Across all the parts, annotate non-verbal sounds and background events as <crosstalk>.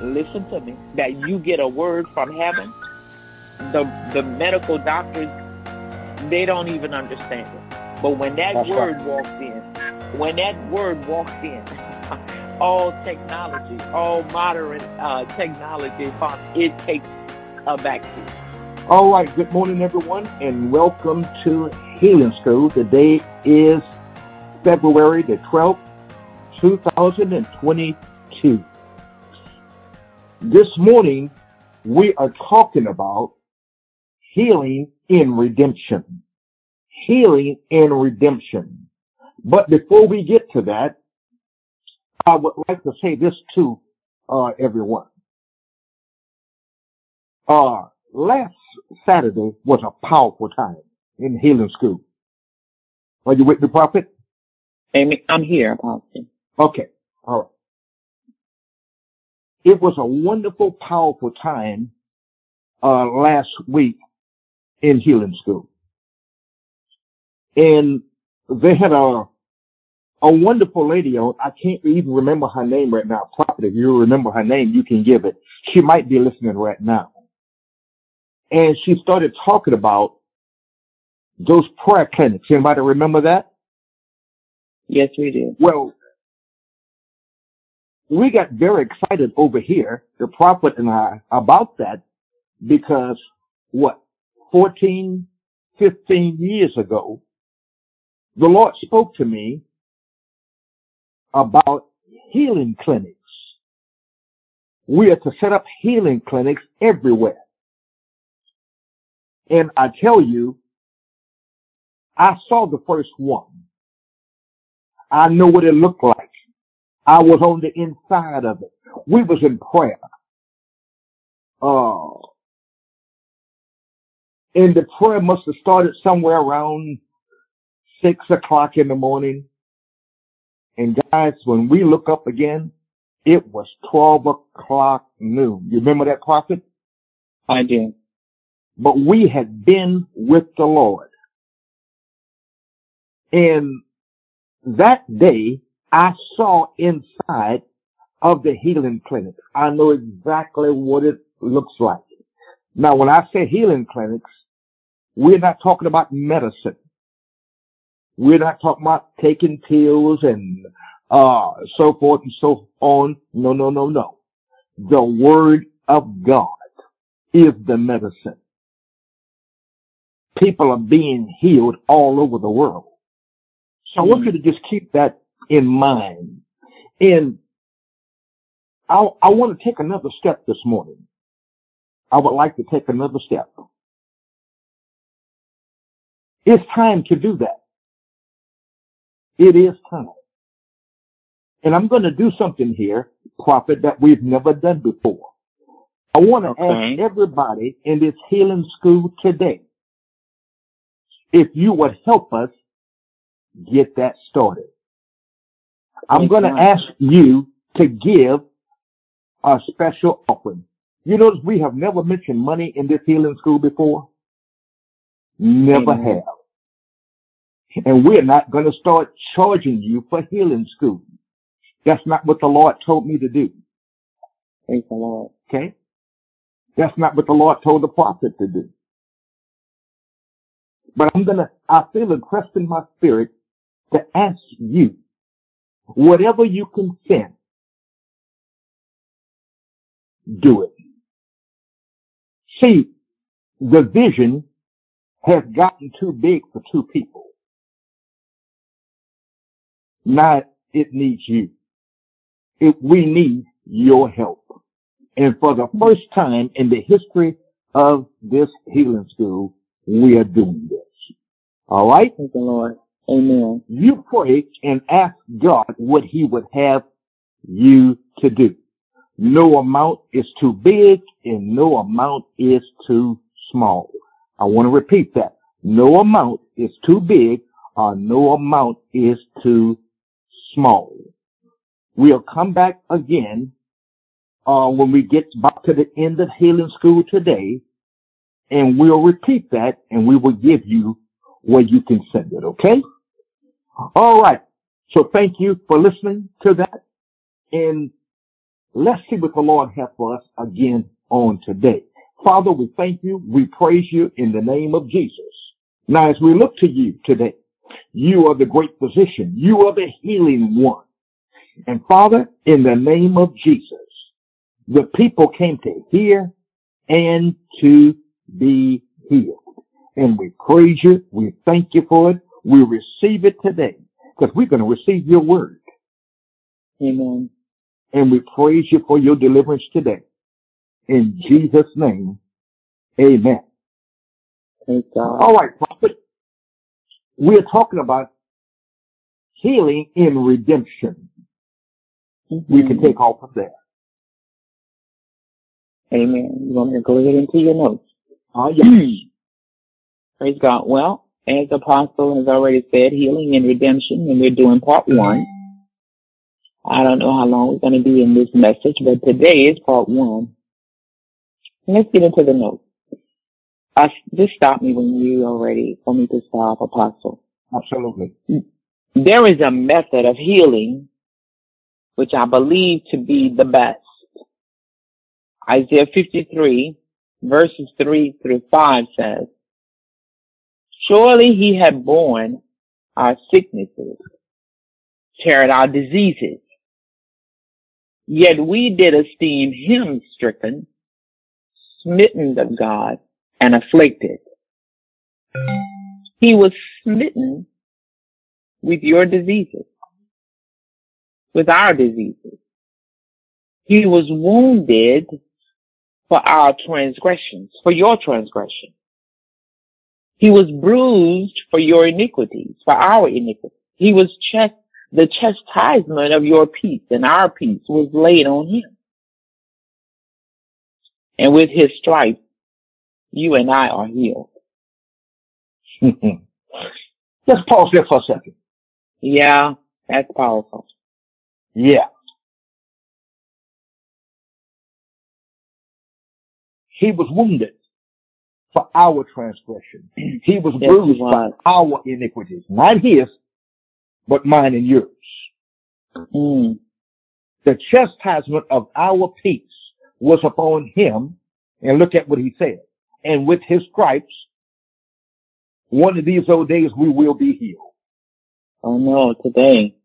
listen to me, that you get a word from heaven, the the medical doctors they don't even understand it. But when that That's word right. walks in, when that word walks in, <laughs> all technology, all modern uh, technology, it takes a backseat. All right, good morning, everyone, and welcome to Healing School. Today is February the 12th, 2022. This morning, we are talking about healing in redemption. Healing in redemption. But before we get to that, I would like to say this to uh, everyone. Uh, last Saturday was a powerful time in healing school. Are you with me, Prophet? Amy, I'm here, Apostle. Okay. All right. It was a wonderful, powerful time uh, last week in healing school, and they had a a wonderful lady on. I can't even remember her name right now. Prophet, if you remember her name, you can give it. She might be listening right now, and she started talking about those prayer clinics. Anybody remember that? Yes, we do. Well, we got very excited over here, the prophet and I, about that because what, 14, 15 years ago, the Lord spoke to me about healing clinics. We are to set up healing clinics everywhere. And I tell you, I saw the first one. I know what it looked like. I was on the inside of it. We was in prayer. Uh, and the prayer must have started somewhere around six o'clock in the morning. And guys, when we look up again, it was 12 o'clock noon. You remember that prophet? I did. But we had been with the Lord. And that day, I saw inside of the healing clinic. I know exactly what it looks like. Now, when I say healing clinics, we're not talking about medicine. We're not talking about taking pills and uh, so forth and so on. No, no, no, no. The Word of God is the medicine. People are being healed all over the world. So I want you to just keep that in mind. And I, I want to take another step this morning. I would like to take another step. It's time to do that. It is time. And I'm going to do something here, prophet, that we've never done before. I want to Okay. ask everybody in this healing school today if you would help us get that started. I'm going to ask you to give a special offering. You notice we have never mentioned money in this healing school before? Never Amen. have. And we're not going to start charging you for healing school. That's not what the Lord told me to do. Praise the Lord. Okay? That's not what the Lord told the prophet to do. But I'm gonna, I feel impressed in my spirit to ask you, whatever you can send, do it. See, the vision has gotten too big for two people. Now it needs you. It, we need your help. And for the first time in the history of this healing school, we are doing this. All right? Praise the Lord. Amen. You pray and ask God what he would have you to do. No amount is too big and no amount is too small. I want to repeat that. No amount is too big or no amount is too small. We'll come back again uh, when we get back to the end of healing school today, and we'll repeat that, and we will give you where you can send it. Okay? All right. So thank you for listening to that, and Let's see what the Lord has for us again on today. Father, we thank you. We praise you in the name of Jesus. Now, as we look to you today, you are the great physician. You are the healing one. And Father, in the name of Jesus, the people came to hear and to be healed. And we praise you. We thank you for it. We receive it today because we're going to receive your word. Amen. And we praise you for your deliverance today. In Jesus' name, amen. Thank God. All right, prophet. We're talking about healing in redemption. We can Mhm. take off from there. Amen. You want me to go ahead into your notes? Ah, yes. <clears throat> Praise God. Well, as the Apostle has already said, healing and redemption, and we're doing part one. I don't know how long we're going to be in this message, but today is part one. Let's get into the notes. Uh, just stop me when you are ready for me to stop, Apostle. Absolutely. There is a method of healing which I believe to be the best. Isaiah 53 verses 3 through 5 says, Surely he had borne our sicknesses, carried our diseases. Yet we did esteem him stricken, smitten of God, and afflicted. He was smitten with your diseases, with our diseases. He was wounded for our transgressions, for your transgression. He was bruised for your iniquities, for our iniquities. He was chest, the chastisement of your peace and our peace was laid on him. And with his stripes, you and I are healed. Let's pause there for a second. Yeah, that's powerful. Yeah. He was wounded for our transgression. <clears throat> He was Yes, bruised for our iniquities. Not his, but mine and yours. Mm, The chastisement of our peace was upon him. And look at what he said. And with his stripes, one of these old days we will be healed. oh no, today.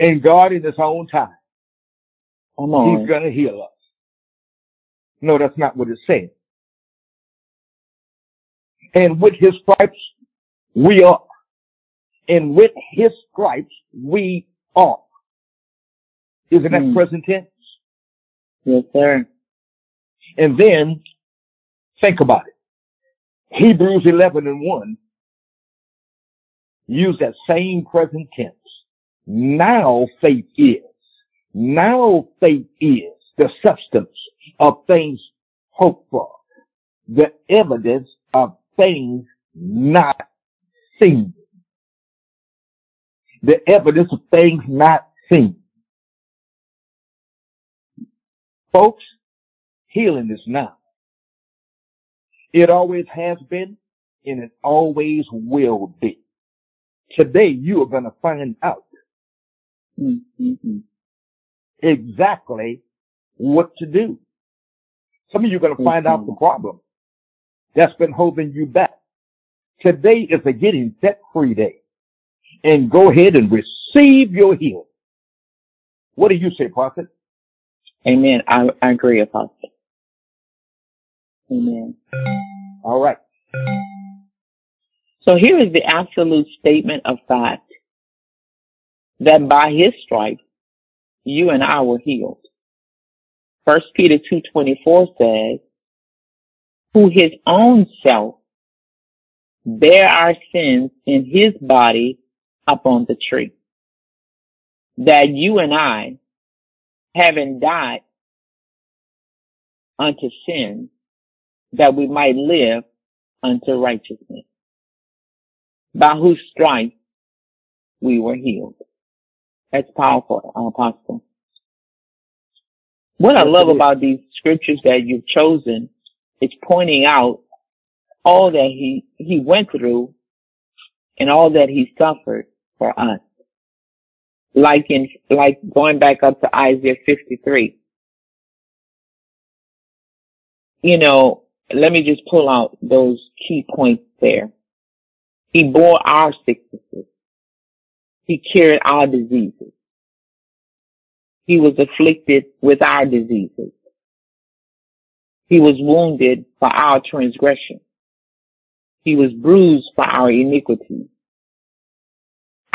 And God in his own time, Come on. he's gonna heal us. No, that's not what it said. And with his stripes, we are. And with his stripes, we are. Isn't that Hmm. present tense? Yes, sir. And then, think about it. Hebrews 11 and 1 use that same present tense. Now faith is. Now faith is the substance of things hoped for. The evidence of things not seen. The evidence of things not seen. Folks, healing is now. It always has been and it always will be. Today you are going to find out Mm, mm, mm. exactly what to do. Some of you are going to find out the Mhm. problem that's been holding you back. Today is a getting set free day. And go ahead and receive your healing. What do you say, prophet? Amen. I, I agree, Apostle. Amen. All right. So here is the absolute statement of fact that by his stripes, you and I were healed. First Peter 2.24 says, who his own self bare our sins in his body upon the tree. That you and I, having died unto sin, that we might live unto righteousness. By whose stripes we were healed. That's powerful, uh, Apostle. What I love about these scriptures that you've chosen is pointing out all that he, he went through and all that he suffered for us. like in, like going back up to Isaiah 53. You know, let me just pull out those key points there. He bore our sicknesses. He carried our diseases. He was afflicted with our diseases. He was wounded for our transgression. He was bruised for our iniquities.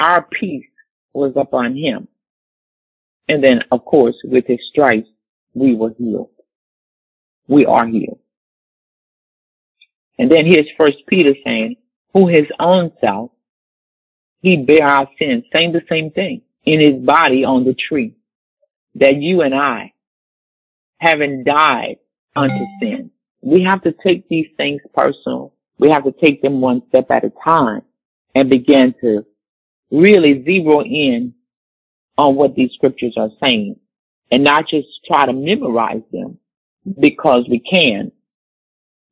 Our peace was upon him. And then, of course, with his stripes, we were healed. We are healed. And then here's First Peter saying, who his own self, he bare our sins, saying the same thing in his body on the tree, that you and I, having died unto sin, we have to take these things personal. We have to take them one step at a time and begin to really zero in on what these scriptures are saying and not just try to memorize them because we can,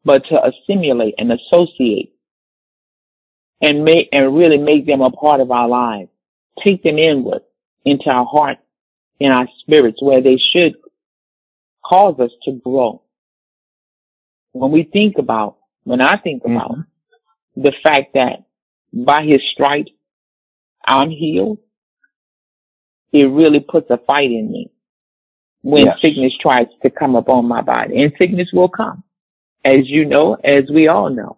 but to assimilate and associate and make, and really make them a part of our lives. Take them inward into our hearts and our spirits where they should cause us to grow. When we think about, when I think about mm-hmm. the fact that by his stripes I'm healed, it really puts a fight in me when yes. sickness tries to come upon my body. And sickness will come. As you know, as we all know,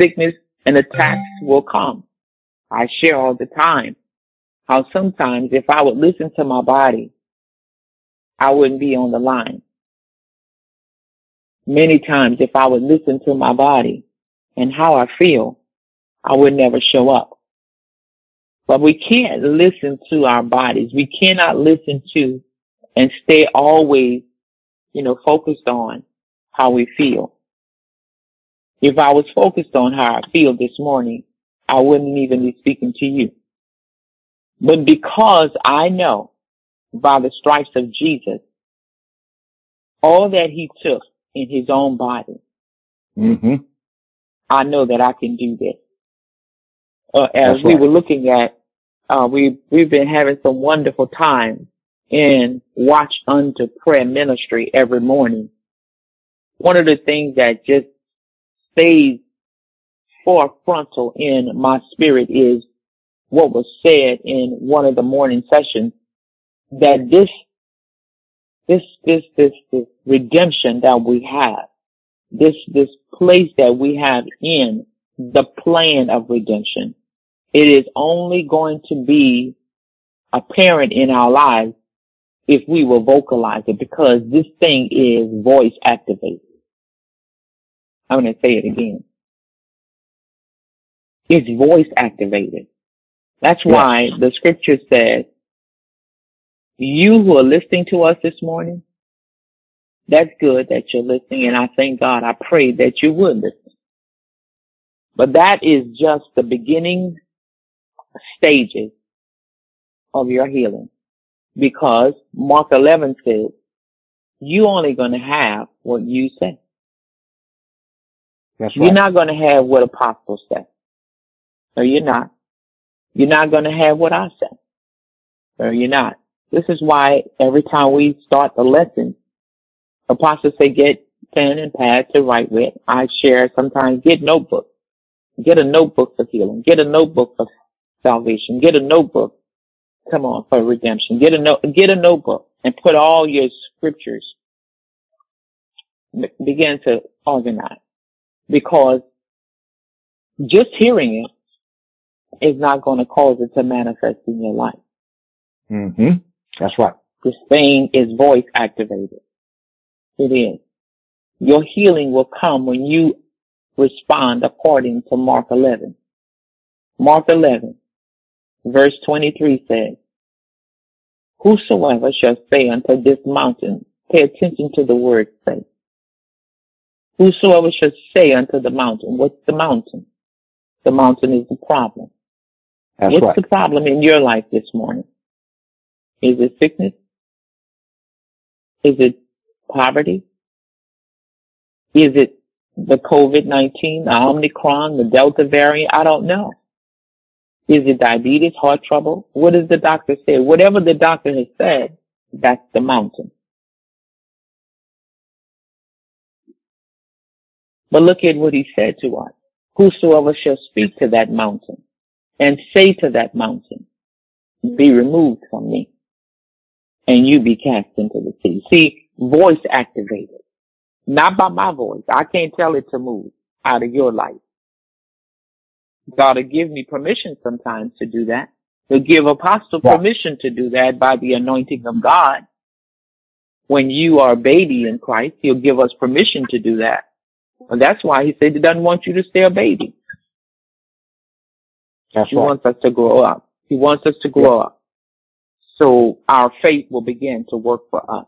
sickness and attacks will come. I share all the time how sometimes if I would listen to my body, I wouldn't be on the line. Many times if I would listen to my body and how I feel, I would never show up. But we can't listen to our bodies. We cannot listen to and stay always, you know, focused on how we feel. If I was focused on how I feel this morning, I wouldn't even be speaking to you. But because I know by the stripes of Jesus, all that he took in his own body, mm-hmm. I know that I can do this uh, as That's we right. were looking at, uh, we we've been having some wonderful times in Watch Unto Prayer Ministry every morning. One of the things that just stays forefrontal in my spirit is what was said in one of the morning sessions that this this this this this redemption that we have this this place that we have in the plan of redemption it is only going to be apparent in our lives if we will vocalize it because this thing is voice activated. I'm going to say it again. It's voice activated. That's why the scripture says, you who are listening to us this morning, that's good that you're listening and I thank God. I pray that you would listen. But that is just the beginning stages of your healing because Mark 11 says you only going to have what you say. That's right. You're not going to have what apostles say. No, you're not. You're not going to have what I say. No, you're not. This is why every time we start the lesson, apostles say get pen and pad to write with. I share sometimes get notebook. Get a notebook for healing. Get a notebook for salvation. Get a notebook. Come on, for redemption. Get a note, get a notebook and put all your scriptures. Begin to organize because just hearing it is not going to cause it to manifest in your life. Mm-hmm. That's right. This thing is voice activated. It is. Your healing will come when you respond according to Mark 11. Mark 11, verse 23 says, Whosoever shall say unto this mountain, pay attention to the word say. Whosoever shall say unto the mountain, what's the mountain? The mountain is the problem. That's what's right. the problem in your life this morning? Is it sickness? Is it poverty? Is it the COVID-19, the Omicron, the Delta variant? I don't know. Is it diabetes, heart trouble? What does the doctor say? Whatever the doctor has said, that's the mountain. But look at what he said to us. Whosoever shall speak to that mountain and say to that mountain, be removed from me and you be cast into the sea. See, voice activated. Not by my voice. I can't tell it to move out of your life. God will give me permission sometimes to do that. He'll give apostle yeah. permission to do that by the anointing of God. When you are a baby in Christ, he'll give us permission to do that. And that's why he said he doesn't want you to stay a baby. That's he right. wants us to grow up. He wants us to grow yeah. up. So our faith will begin to work for us.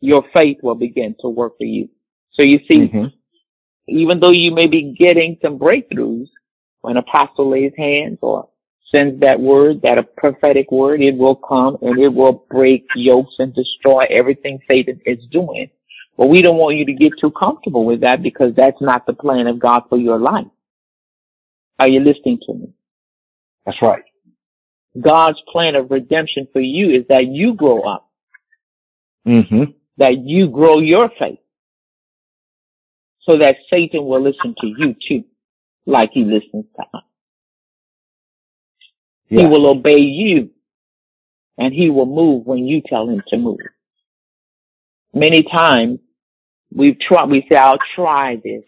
Your faith will begin to work for you. So you see, mm-hmm. even though you may be getting some breakthroughs, when apostle lays hands or sends that word, that a prophetic word, it will come and it will break yokes and destroy everything Satan is doing. But we don't want you to get too comfortable with that because that's not the plan of God for your life. Are you listening to me? That's right. God's plan of redemption for you is that you grow up. Mm-hmm. That you grow your faith. So that Satan will listen to you too, like he listens to us. Yeah. He will obey you and he will move when you tell him to move. Many times we've tried, we say, I'll try this.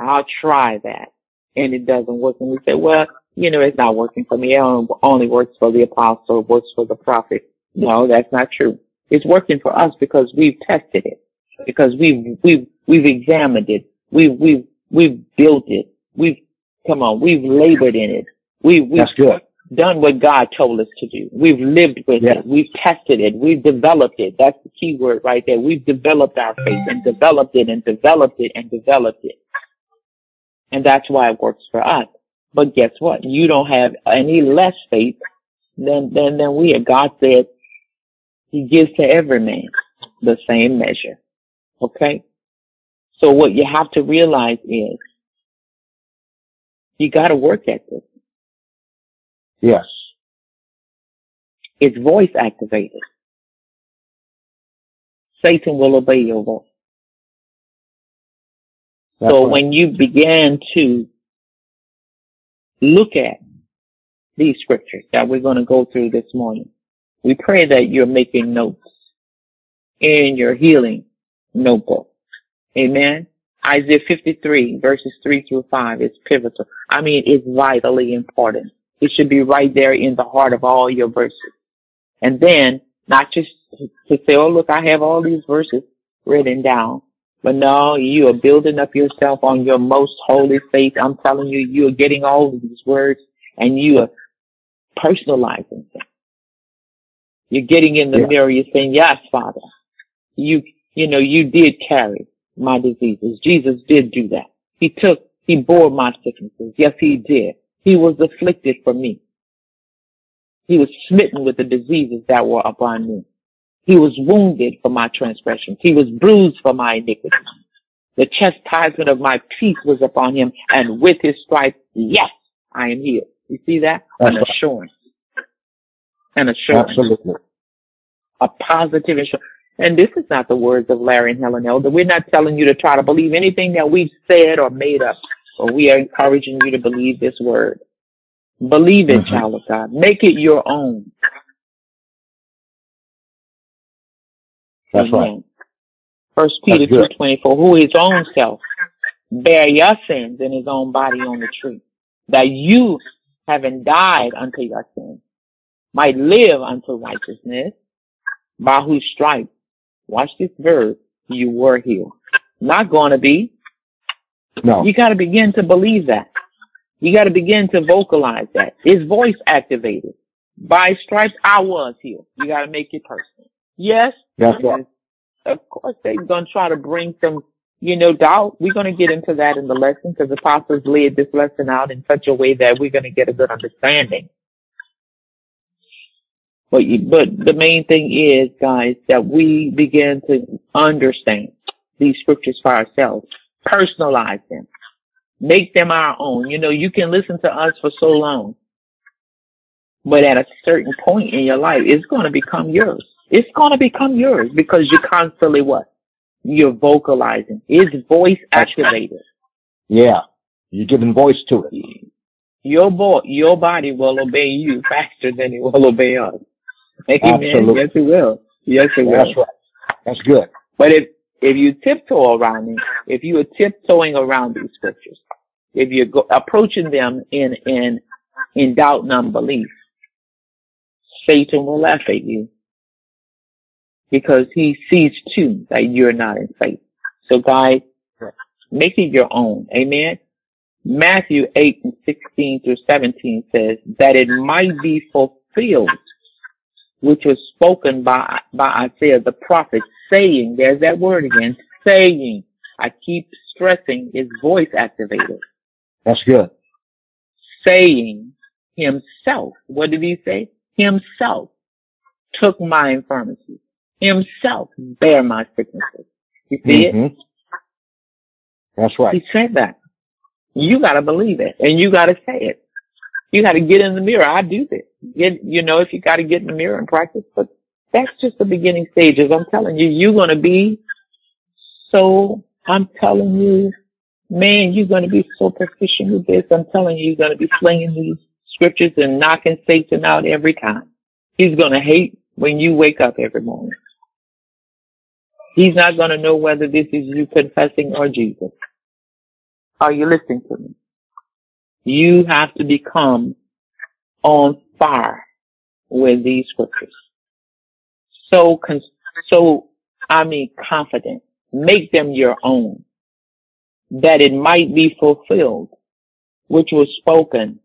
I'll try that. And it doesn't work. And we say, well, you know, it's not working for me. It only works for the apostle, works for the prophet. No, that's not true. It's working for us because we've tested it, because we've, we've, we've examined it. We've, we've, we've built it. We've, come on, we've labored in it. We've, we've that's good. done what God told us to do. We've lived with it. We've tested it. We've developed it. That's the key word right there. We've developed our faith and developed it and developed it and developed it. And that's why it works for us. But guess what? You don't have any less faith than, than, than we are. God said he gives to every man the same measure. Okay? So what you have to realize is you gotta work at this. Yes. It's voice activated. Satan will obey your voice. That's so right. when you begin to look at these scriptures that we're going to go through this morning. We pray that you're making notes in your healing notebook. Amen. Isaiah 53 verses 3 through 5 is pivotal. I mean, it's vitally important. It should be right there in the heart of all your verses. And then not just to say, oh look, I have all these verses written down, but no, you are building up yourself on your most holy faith. I'm telling you, you are getting all of these words and you are personalizing them. You're getting in the yeah. mirror, you're saying, yes, Father, you, you know, you did carry my diseases. Jesus did do that. He took, he bore my sicknesses. Yes, he did. He was afflicted for me. He was smitten with the diseases that were upon me. He was wounded for my transgressions. He was bruised for my iniquities. The chastisement of my peace was upon him, and with his stripes, yes, I am healed. You see that? That's An assurance. An assurance. Absolutely. A positive assurance. And this is not the words of Larry and Helen Elder. We're not telling you to try to believe anything that we've said or made up, but we are encouraging you to believe this word. Believe it, mm-hmm. child of God. Make it your own. That's Amen. right. First Peter two twenty four, who his own self bear your sins in his own body on the tree, that you, having died unto your sins, might live unto righteousness, by whose stripes, watch this verse, you were healed. Not going to be. No. You got to begin to believe that. You got to begin to vocalize that. His voice activated. By stripes, I was healed. You got to make it personal. Yes. That's right. Of course, they're going to try to bring some, you know, doubt. We're going to get into that in the lesson because the apostles laid this lesson out in such a way that we're going to get a good understanding. But, you, but the main thing is, guys, that we begin to understand these scriptures for ourselves, personalize them, make them our own. You know, you can listen to us for so long But at a certain point in your life, it's going to become yours. It's going to become yours because you're constantly what? You're vocalizing. It's voice activated. <laughs> Yeah. You're giving voice to it. Your bo- your body will obey you faster than it will obey us. <laughs> Amen. Absolutely. Yes, it will. Yes, it will. That's right. That's good. But if if you tiptoe around them, if you are tiptoeing around these scriptures, if you're go- approaching them in in in doubt and unbelief, Satan will laugh at you because he sees too that you're not in faith. So guys, make it your own. Amen. Matthew 8 and 16 through 17 says that it might be fulfilled, which was spoken by, by Isaiah the prophet saying, there's that word again, saying, I keep stressing is voice activated. That's good. Saying himself. What did he say? Himself took my infirmities. Himself bear my sicknesses. You see it? Mhm. That's right. He said that. You gotta believe it and you gotta say it. You gotta get in the mirror. I do this. Get, you know, if you gotta get in the mirror and practice, but that's just the beginning stages. I'm telling you, you're gonna be so, I'm telling you, man, you're gonna be so proficient with this. I'm telling you, you're gonna be slinging these scriptures and knocking Satan out every time. He's gonna hate when you wake up every morning. He's not gonna know whether this is you confessing or Jesus. Are you listening to me? You have to become on fire with these scriptures. So, con- so, I mean, confident. Make them your own. That it might be fulfilled, which was spoken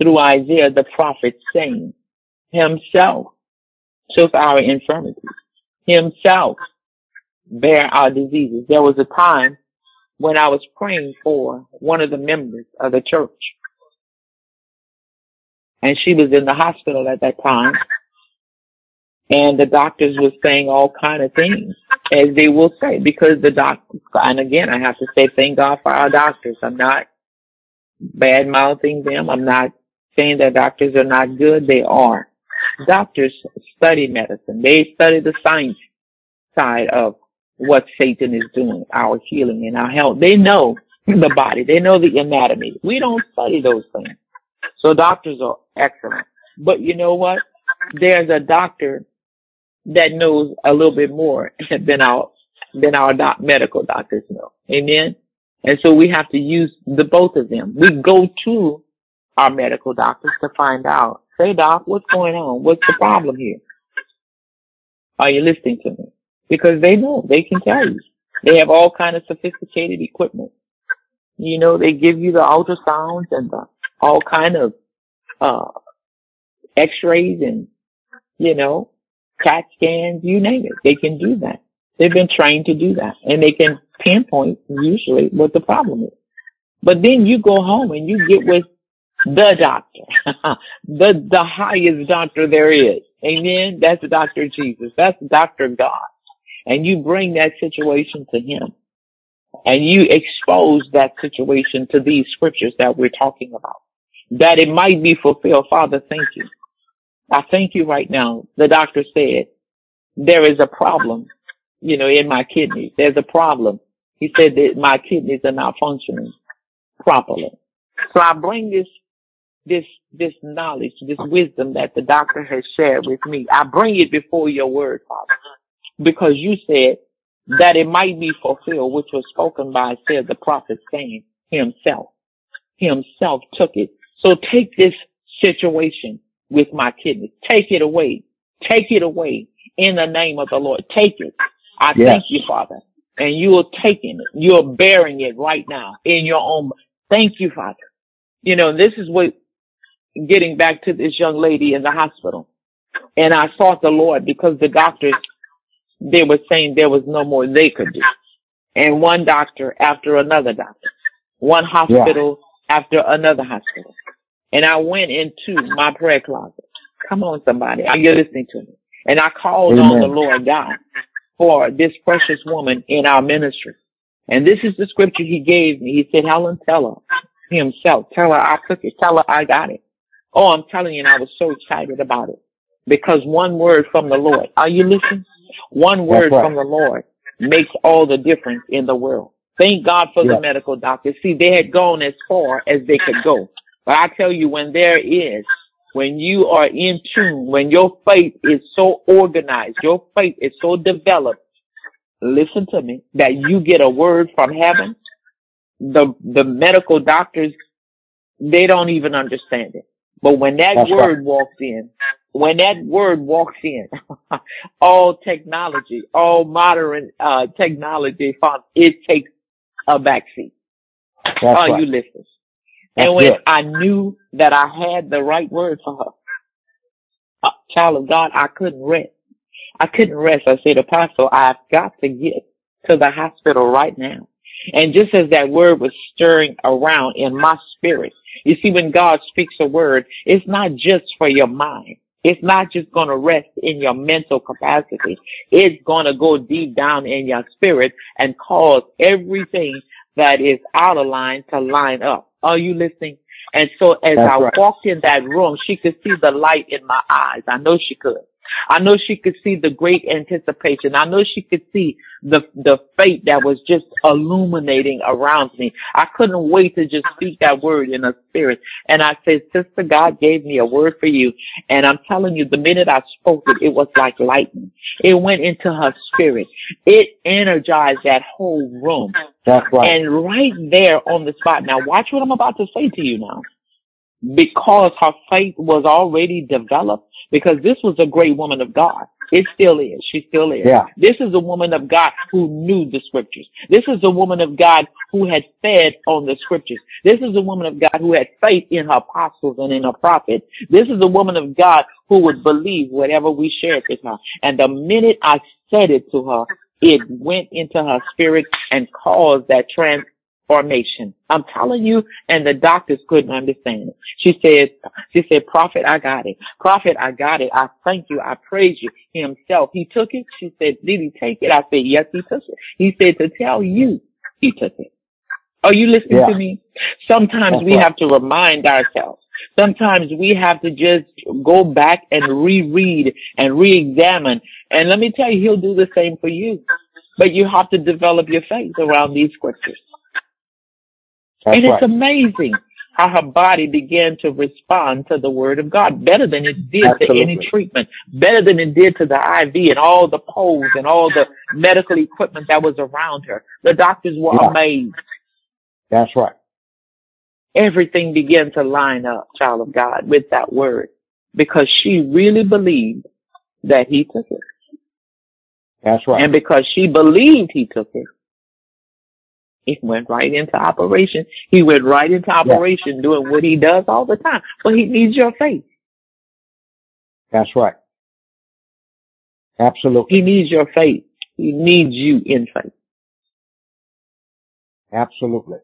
through Isaiah the prophet saying, himself took our infirmities. Himself bear our diseases. There was a time when I was praying for one of the members of the church. And she was in the hospital at that time. And the doctors were saying all kind of things, as they will say, because the doctors, and again, I have to say thank God for our doctors. I'm not bad mouthing them. I'm not saying that doctors are not good. They are. Doctors study medicine. They study the science side of what Satan is doing, our healing and our health. They know the body. They know the anatomy. We don't study those things. So doctors are excellent. But you know what? There's a doctor that knows a little bit more <laughs> than our, than our doc, medical doctors know. Amen. And so we have to use the both of them. We go to our medical doctors to find out. Say, doc, what's going on? What's the problem here? Are you listening to me? Because they know, they can tell you. They have all kind of sophisticated equipment. You know, they give you the ultrasounds and the, all kind of, uh, x-rays and, you know, CAT scans, you name it. They can do that. They've been trained to do that and they can pinpoint usually what the problem is. But then you go home and you get with the doctor, <laughs> the, the highest doctor there is. Amen. That's the Dr. Jesus. That's the Dr. God. And you bring that situation to him and you expose that situation to these scriptures that we're talking about, that it might be fulfilled. Father, thank you. I thank you right now. The doctor said there is a problem, you know, in my kidneys. There's a problem. He said that my kidneys are not functioning properly. So I bring this, this, this knowledge, this wisdom that the doctor has shared with me. I bring it before your word, Father, because you said that it might be fulfilled, which was spoken by said the prophet saying himself, himself took it. So take this situation with my kidney. Take it away. Take it away in the name of the Lord. Take it. I Yes. thank you, Father. And you are taking it. You're bearing it right now in your own. Thank you, Father. You know, this is what getting back to this young lady in the hospital. And I sought the Lord because the doctors, they were saying there was no more they could do. And one doctor after another doctor, one hospital after another hospital. And I went into my prayer closet. Come on, somebody. Are you listening to me? And I called on the Lord God for this precious woman in our ministry. And this is the scripture he gave me. He said, Helen, tell her himself. Tell her I took it. Tell her I got it. Oh, I'm telling you, and I was so excited about it because one word from the Lord. Are you listening? One word right. from the Lord makes all the difference in the world. Thank God for Yeah. the medical doctors. See, they had gone as far as they could go. But I tell you, when there is, when you are in tune, when your faith is so organized, your faith is so developed, listen to me, that you get a word from heaven, the, the medical doctors, they don't even understand it. But when that That's word right. walks in, when that word walks in, <laughs> all technology, all modern uh, technology, it takes a backseat. That's right. you listening? That's and when. I knew that I had the right word for her, uh, child of God, I couldn't rest. I couldn't rest. I said, Apostle, I've got to get to the hospital right now. And just as that word was stirring around in my spirit, you see, when God speaks a word, it's not just for your mind. It's not just going to rest in your mental capacity. It's going to go deep down in your spirit and cause everything that is out of line to line up. Are you listening? And so as That's I right. walked in that room, she could see the light in my eyes. I know she could. I know she could see the great anticipation. I know she could see the the faith that was just illuminating around me. I couldn't wait to just speak that word in her spirit. And I said, Sister, God gave me a word for you. And I'm telling you, the minute I spoke it, it was like lightning. It went into her spirit. It energized that whole room. That's right. And right there on the spot. Now watch what I'm about to say to you now. Because her faith was already developed, because this was a great woman of God. It still is. She still is. Yeah. This is a woman of God who knew the scriptures. This is a woman of God who had fed on the scriptures. This is a woman of God who had faith in her apostles and in her prophets. This is a woman of God who would believe whatever we shared with her. And the minute I said it to her, it went into her spirit and caused that transformation. I'm telling you, and the doctors couldn't understand it. She said, she said, prophet, I got it. Prophet, I got it. I thank you. I praise you. Himself, he took it. She said, did he take it? I said, yes, he took it. He said to tell you he took it. Are you listening Yeah. to me? Sometimes That's we right. have to remind ourselves. Sometimes we have to just go back and reread and re-examine. And let me tell you, he'll do the same for you. But you have to develop your faith around these scriptures. That's and it's right. amazing how her body began to respond to the word of God better than it did to any treatment, better than it did to the IV and all the poles and all the medical equipment that was around her. The doctors were Yeah. amazed. That's right. Everything began to line up, child of God, with that word because she really believed that he took it. That's right. And because she believed he took it, he went right into operation. He went right into operation doing what he does all the time. But he needs your faith. That's right. Absolutely. He needs your faith. He needs you in faith. Absolutely.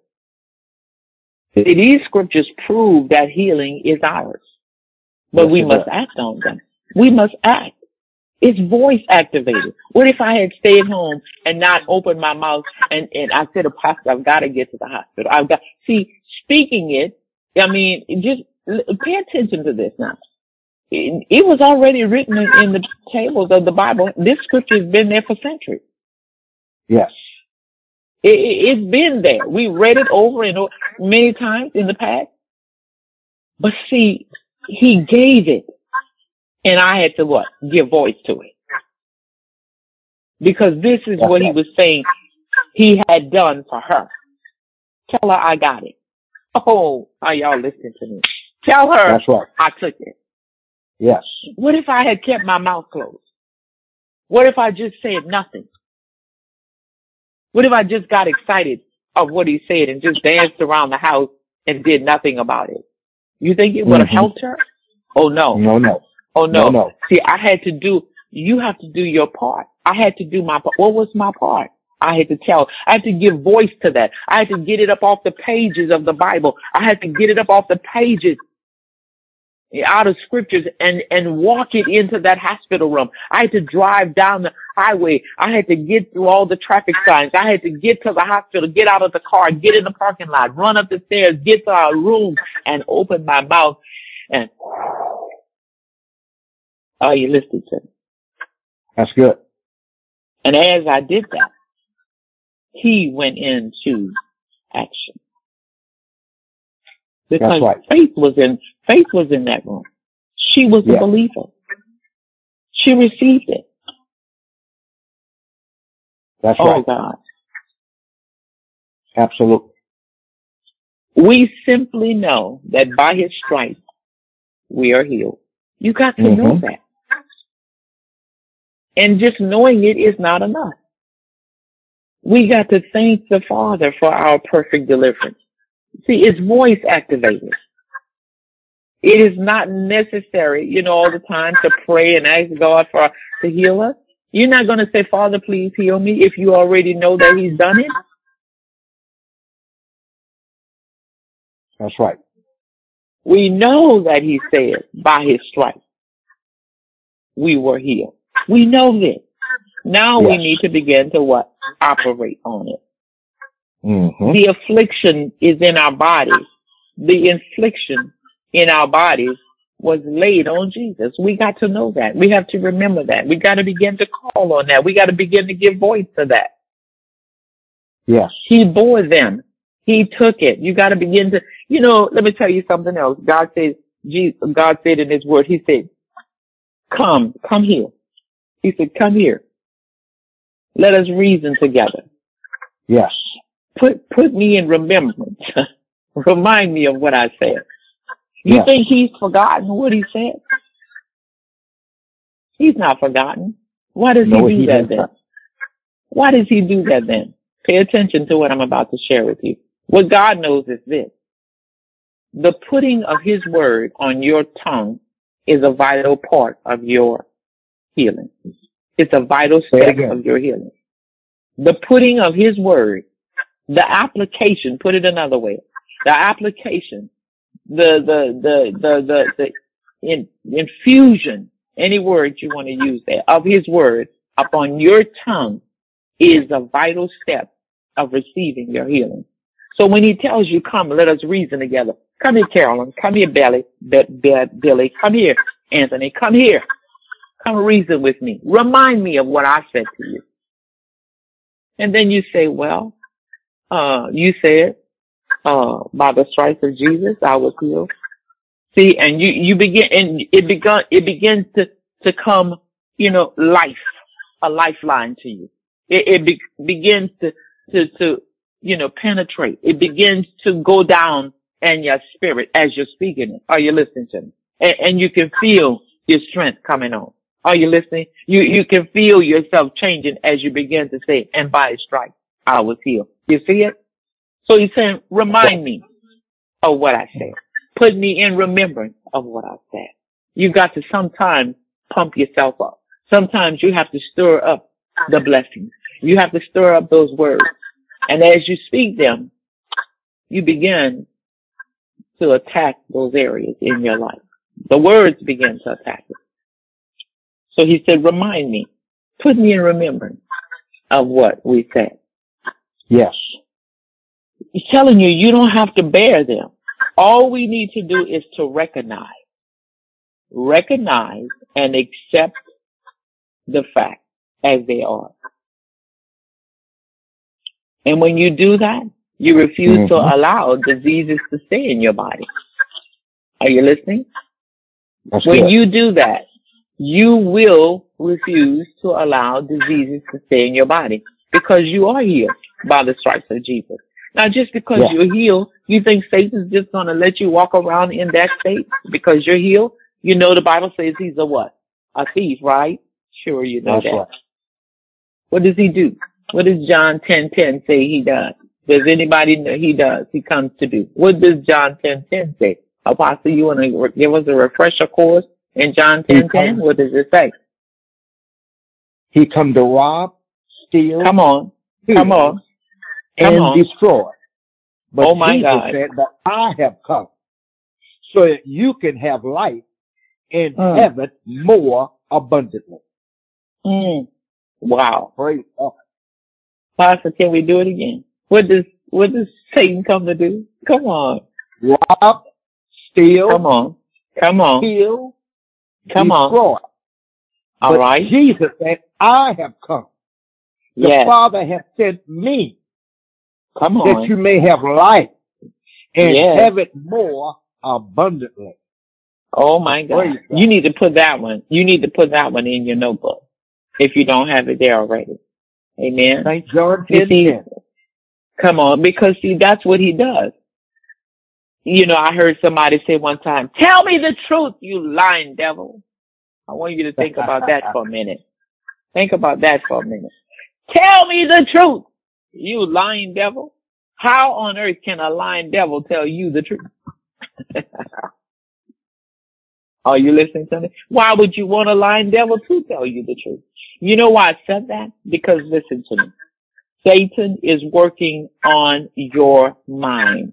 See, These scriptures prove that healing is ours. But Yes, we must does. act on them. We must act. It's voice activated. What if I had stayed home and not opened my mouth and, and I said, Apostle, I've got to get to the hospital. I've got, see, speaking it, I mean, just pay attention to this now. It, it was already written in, in the tables of the Bible. This scripture has been there for centuries. Yes. It, it's been there. We read it over and over many times in the past. But see, he gave it. And I had to what? Give voice to it. Because this is what he was saying he had done for her. Tell her I got it. Oh, are y'all listening to me? Tell her That's right. I took it. Yes. What if I had kept my mouth closed? What if I just said nothing? What if I just got excited of what he said and just danced around the house and did nothing about it? You think it would have Mhm. helped her? Oh no. No, no. Oh no. No, no. See, I had to do, you have to do your part. I had to do my part. What was my part? I had to tell, I had to give voice to that. I had to get it up off the pages of the Bible. I had to get it up off the pages out of scriptures and, and walk it into that hospital room. I had to drive down the highway. I had to get through all the traffic signs. I had to get to the hospital, get out of the car, get in the parking lot, run up the stairs, get to our room and open my mouth and are you listening to me? That's good. And as I did that, he went into action. Because right. faith was in faith was in that room. She was a believer. She received it. That's Oh right. God. Absolutely. We simply know that by his stripes we are healed. You got to know Mhm. that. And just knowing it is not enough. We got to thank the Father for our perfect deliverance. See, it's voice activated. It is not necessary, you know, all the time to pray and ask God for to heal us. You're not going to say, Father, please heal me if you already know that He's done it. That's right. We know that He said, by His stripes, we were healed. We know this. Now we need to begin to what? Operate on it. Mm-hmm. The affliction is in our bodies. The infliction in our bodies was laid on Jesus. We got to know that. We have to remember that. We got to begin to call on that. We got to begin to give voice to that. Yes. He bore them. He took it. You got to begin to, you know, let me tell you something else. God said, Jesus, God said in his word, he said, come, come here. He said, come here. Let us reason together. Yes. Put, put me in remembrance. <laughs> Remind me of what I said. You Yes. think he's forgotten what he said? He's not forgotten. Why does No, he do he that then? not. Why does he do that then? Pay attention to what I'm about to share with you. What God knows is this. The putting of his word on your tongue is a vital part of your healing. It's a vital step of your healing. The putting of his word, the application, put it another way, the application, the, the, the, the, the, the in, infusion, any word you want to use there, of his word upon your tongue is a vital step of receiving your healing. So when he tells you, come, let us reason together. Come here, Carolyn. Come here, Billy. Billy. Come here, Anthony. Come here. Come reason with me. Remind me of what I said to you. And then you say, well, uh, you said, uh, by the stripes of Jesus, I was healed. See, and you, you begin, and it begun, it begins to, to come, you know, life, a lifeline to you. It, it be, begins to, to, to, you know, penetrate. It begins to go down in your spirit as you're speaking it. Are you listening to me? And, and you can feel your strength coming on. Are you listening? You, you can feel yourself changing as you begin to say, and by his stripes, I was healed. You see it? So he's saying, remind me of what I said. Put me in remembrance of what I said. You got to sometimes pump yourself up. Sometimes you have to stir up the blessings. You have to stir up those words. And as you speak them, you begin to attack those areas in your life. The words begin to attack it. So he said, remind me, put me in remembrance of what we said. Yes. He's telling you, you don't have to bear them. All we need to do is to recognize, recognize and accept the facts as they are. And when you do that, you refuse to Mhm. allow diseases to stay in your body. Are you listening? That's When good. you do that, you will refuse to allow diseases to stay in your body because you are healed by the stripes of Jesus. Now, just because Yeah. you're healed, you think Satan's just going to let you walk around in that state because you're healed? You know the Bible says he's a what? A thief, right? Sure, you know That's that. right. What does he do? What does John ten ten say he does? Does anybody know he does? He comes to do. What does John ten ten say? Apostle, you want to give us a refresher course in John ten ten? What does it say? He come to rob, steal, Come on, kill, come on, come and on. destroy. But Oh, my Jesus God. said that I have come so that you can have life and Mm. have it more abundantly. Mm. Wow, Praise God. Pastor, can we do it again? What does what does Satan come to do? Come on, Rob, steal, come on. Come on. kill, Come on. All but right. Jesus said, I have come. The Yes. Father has sent me Come on. that you may have life and Yes. have it more abundantly. Oh my God. God. You need to put that one. You need to put that one in your notebook if you don't have it there already. Amen. St. John You 10, see, 10. come on, because see, that's what he does. You know, I heard somebody say one time, tell me the truth, you lying devil. I want you to think about that for a minute. Think about that for a minute. Tell me the truth, you lying devil. How on earth can a lying devil tell you the truth? <laughs> Are you listening to me? Why would you want a lying devil to tell you the truth? You know why I said that? Because listen to me. Satan is working on your mind.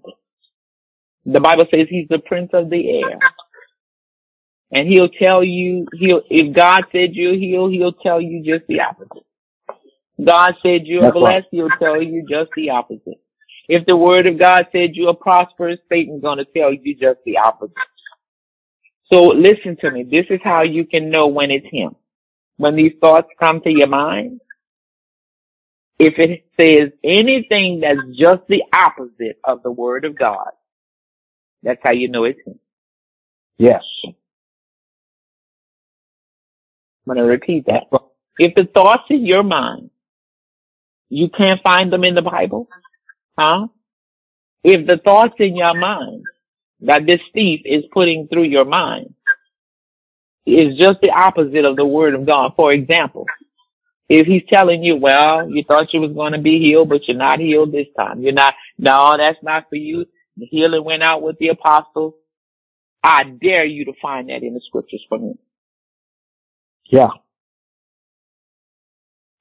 The Bible says he's the prince of the air. And he'll tell you, he'll, if God said you're healed, he'll tell you just the opposite. God said you're That's right. blessed, he'll tell you just the opposite. If the word of God said you are prosperous, Satan's gonna tell you just the opposite. So listen to me. This is how you can know when it's him. When these thoughts come to your mind, if it says anything that's just the opposite of the word of God, that's how you know it's him. Yes. I'm going to repeat that. If the thoughts in your mind, you can't find them in the Bible, huh? If the thoughts in your mind that this thief is putting through your mind is just the opposite of the word of God. For example, if he's telling you, well, you thought you was going to be healed, but you're not healed this time. You're not, no, that's not for you. The healing went out with the apostles. I dare you to find that in the scriptures for me. Yeah.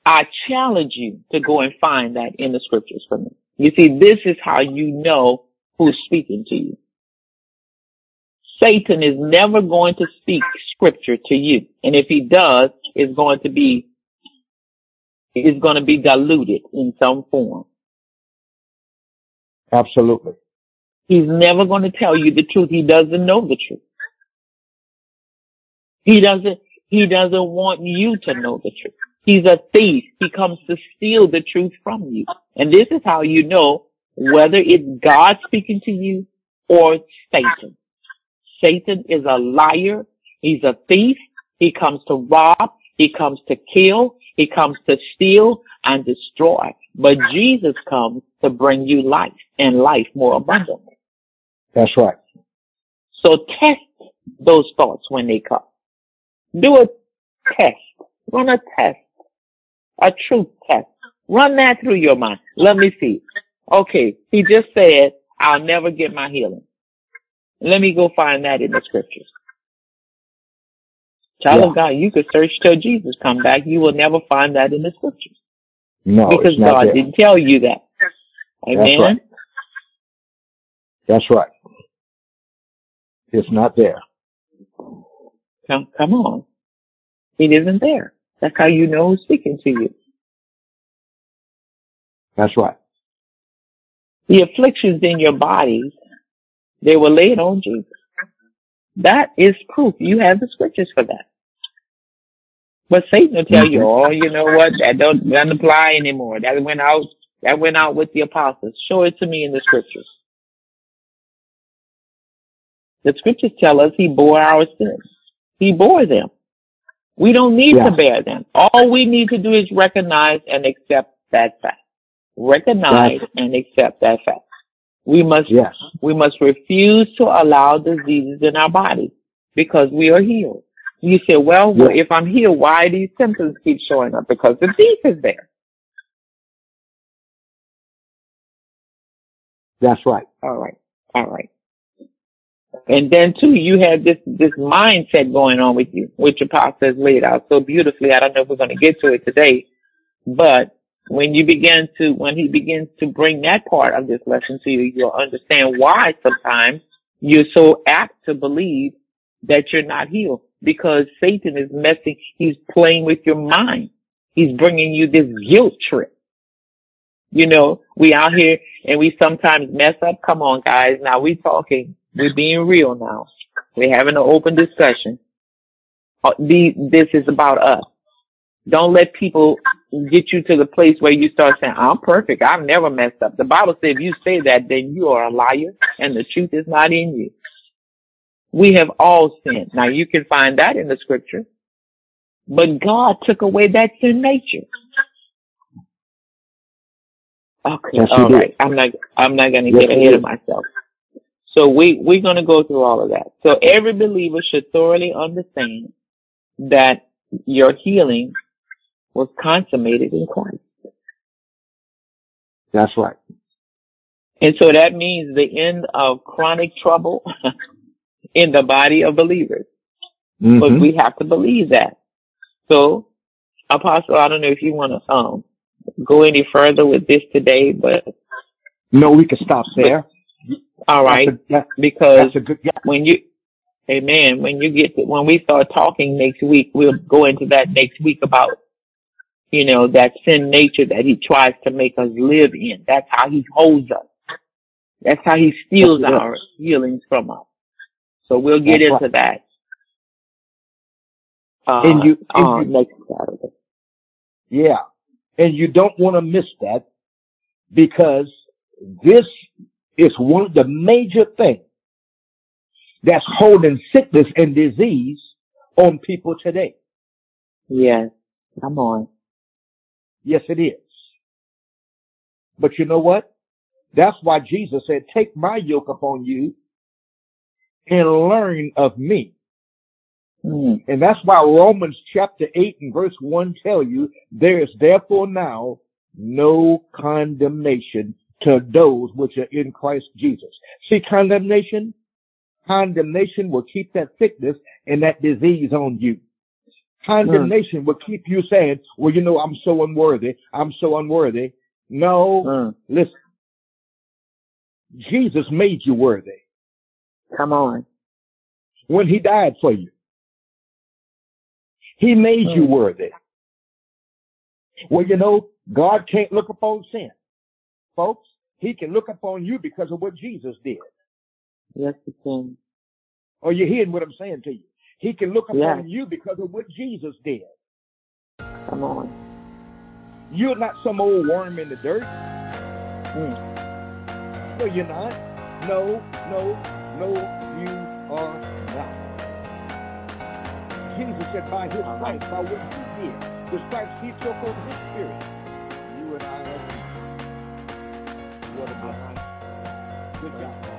I challenge you to go and find that in the scriptures for me. You see, this is how you know who's speaking to you. Satan is never going to speak scripture to you. And if he does, it's going to be, it's going to be diluted in some form. Absolutely. He's never going to tell you the truth. He doesn't know the truth. He doesn't, he doesn't want you to know the truth. He's a thief. He comes to steal the truth from you. And this is how you know whether it's God speaking to you or Satan. Satan is a liar. He's a thief. He comes to rob. He comes to kill. He comes to steal and destroy. But Jesus comes to bring you life and life more abundantly. That's right. So test those thoughts when they come. Do a test. Run a test. A truth test. Run that through your mind. Let me see. Okay, he just said, I'll never get my healing. Let me go find that in the scriptures. Child Yeah. of God, you could search till Jesus come back. You will never find that in the scriptures. No, because God there. didn't tell you that. Amen. That's right. That's right. It's not there. Come, come on. It isn't there. That's how you know who's speaking to you. That's right. The afflictions in your bodies, they were laid on Jesus. That is proof. You have the scriptures for that. But Satan will tell you, mm-hmm. oh, you know what? That don't, doesn't apply anymore. That went out, that went out with the apostles. Show it to me in the scriptures. The scriptures tell us he bore our sins. He bore them. We don't need Yeah. to bear them. All we need to do is recognize and accept that fact. Recognize and accept that fact. We must Yes. we must refuse to allow diseases in our body because we are healed. You say, well, well, if I'm healed, why these symptoms keep showing up? Because the thief is there. That's right. All right. All right. And then too, you have this, this mindset going on with you, which your pastor has laid out so beautifully. I don't know if we're going to get to it today, but when you begin to, when he begins to bring that part of this lesson to you, you'll understand why sometimes you're so apt to believe that you're not healed because Satan is messing, he's playing with your mind. He's bringing you this guilt trip. You know, we out here and we sometimes mess up. Come on, guys. Now we talking. We're being real now. We're having an open discussion. Uh, this is about us. Don't let people get you to the place where you start saying, I'm perfect. I've never messed up. The Bible says if you say that, then you are a liar and the truth is not in you. We have all sinned. Now you can find that in the scripture. But God took away that sin nature. Okay, Yes, all did. I'm not. I'm not going to Yes, get ahead of myself. So we we're going to go through all of that. So every believer should thoroughly understand that your healing was consummated in Christ, That's right. and so that means the end of chronic trouble <laughs> in the body of believers. But Mhm. we have to believe that. So, Apostle, I don't know if you want to um go any further with this today, but No, we can stop there. All right, That's a, that- because that's good. Yeah. when you amen when you get to, when we start talking next week we'll go into that next week about you know that sin nature that he tries to make us live in that's how he holds us that's how he steals Yes, our healings from us so we'll get That's into that uh, And you- and you- next Saturday. Yeah. And you don't want to miss that because this is one of the major things that's holding sickness and disease on people today. Yes, come on. Yes, it is. But you know what? That's why Jesus said, take my yoke upon you and learn of me. Mm, And that's why Romans chapter 8 and verse 1 tell you, there is therefore now no condemnation to those which are in Christ Jesus. See, condemnation, condemnation will keep that sickness and that disease on you. Condemnation will keep you saying, well, you know, I'm so unworthy. I'm so unworthy. No, mm, listen. Jesus made you worthy come on. when he died for you. He made you Hmm. worthy. Well, you know, God can't look upon sin. Folks, he can look upon you because of what Jesus did. Yes, you can. Are you hearing what I'm saying to you? He can look upon Yeah. you because of what Jesus did. Come on. You're not some old worm in the dirt. Mm, No, you're not. No, no, no, you are not. Jesus said by his stripes, by what he did, the stripes he took on his spirit. Good job.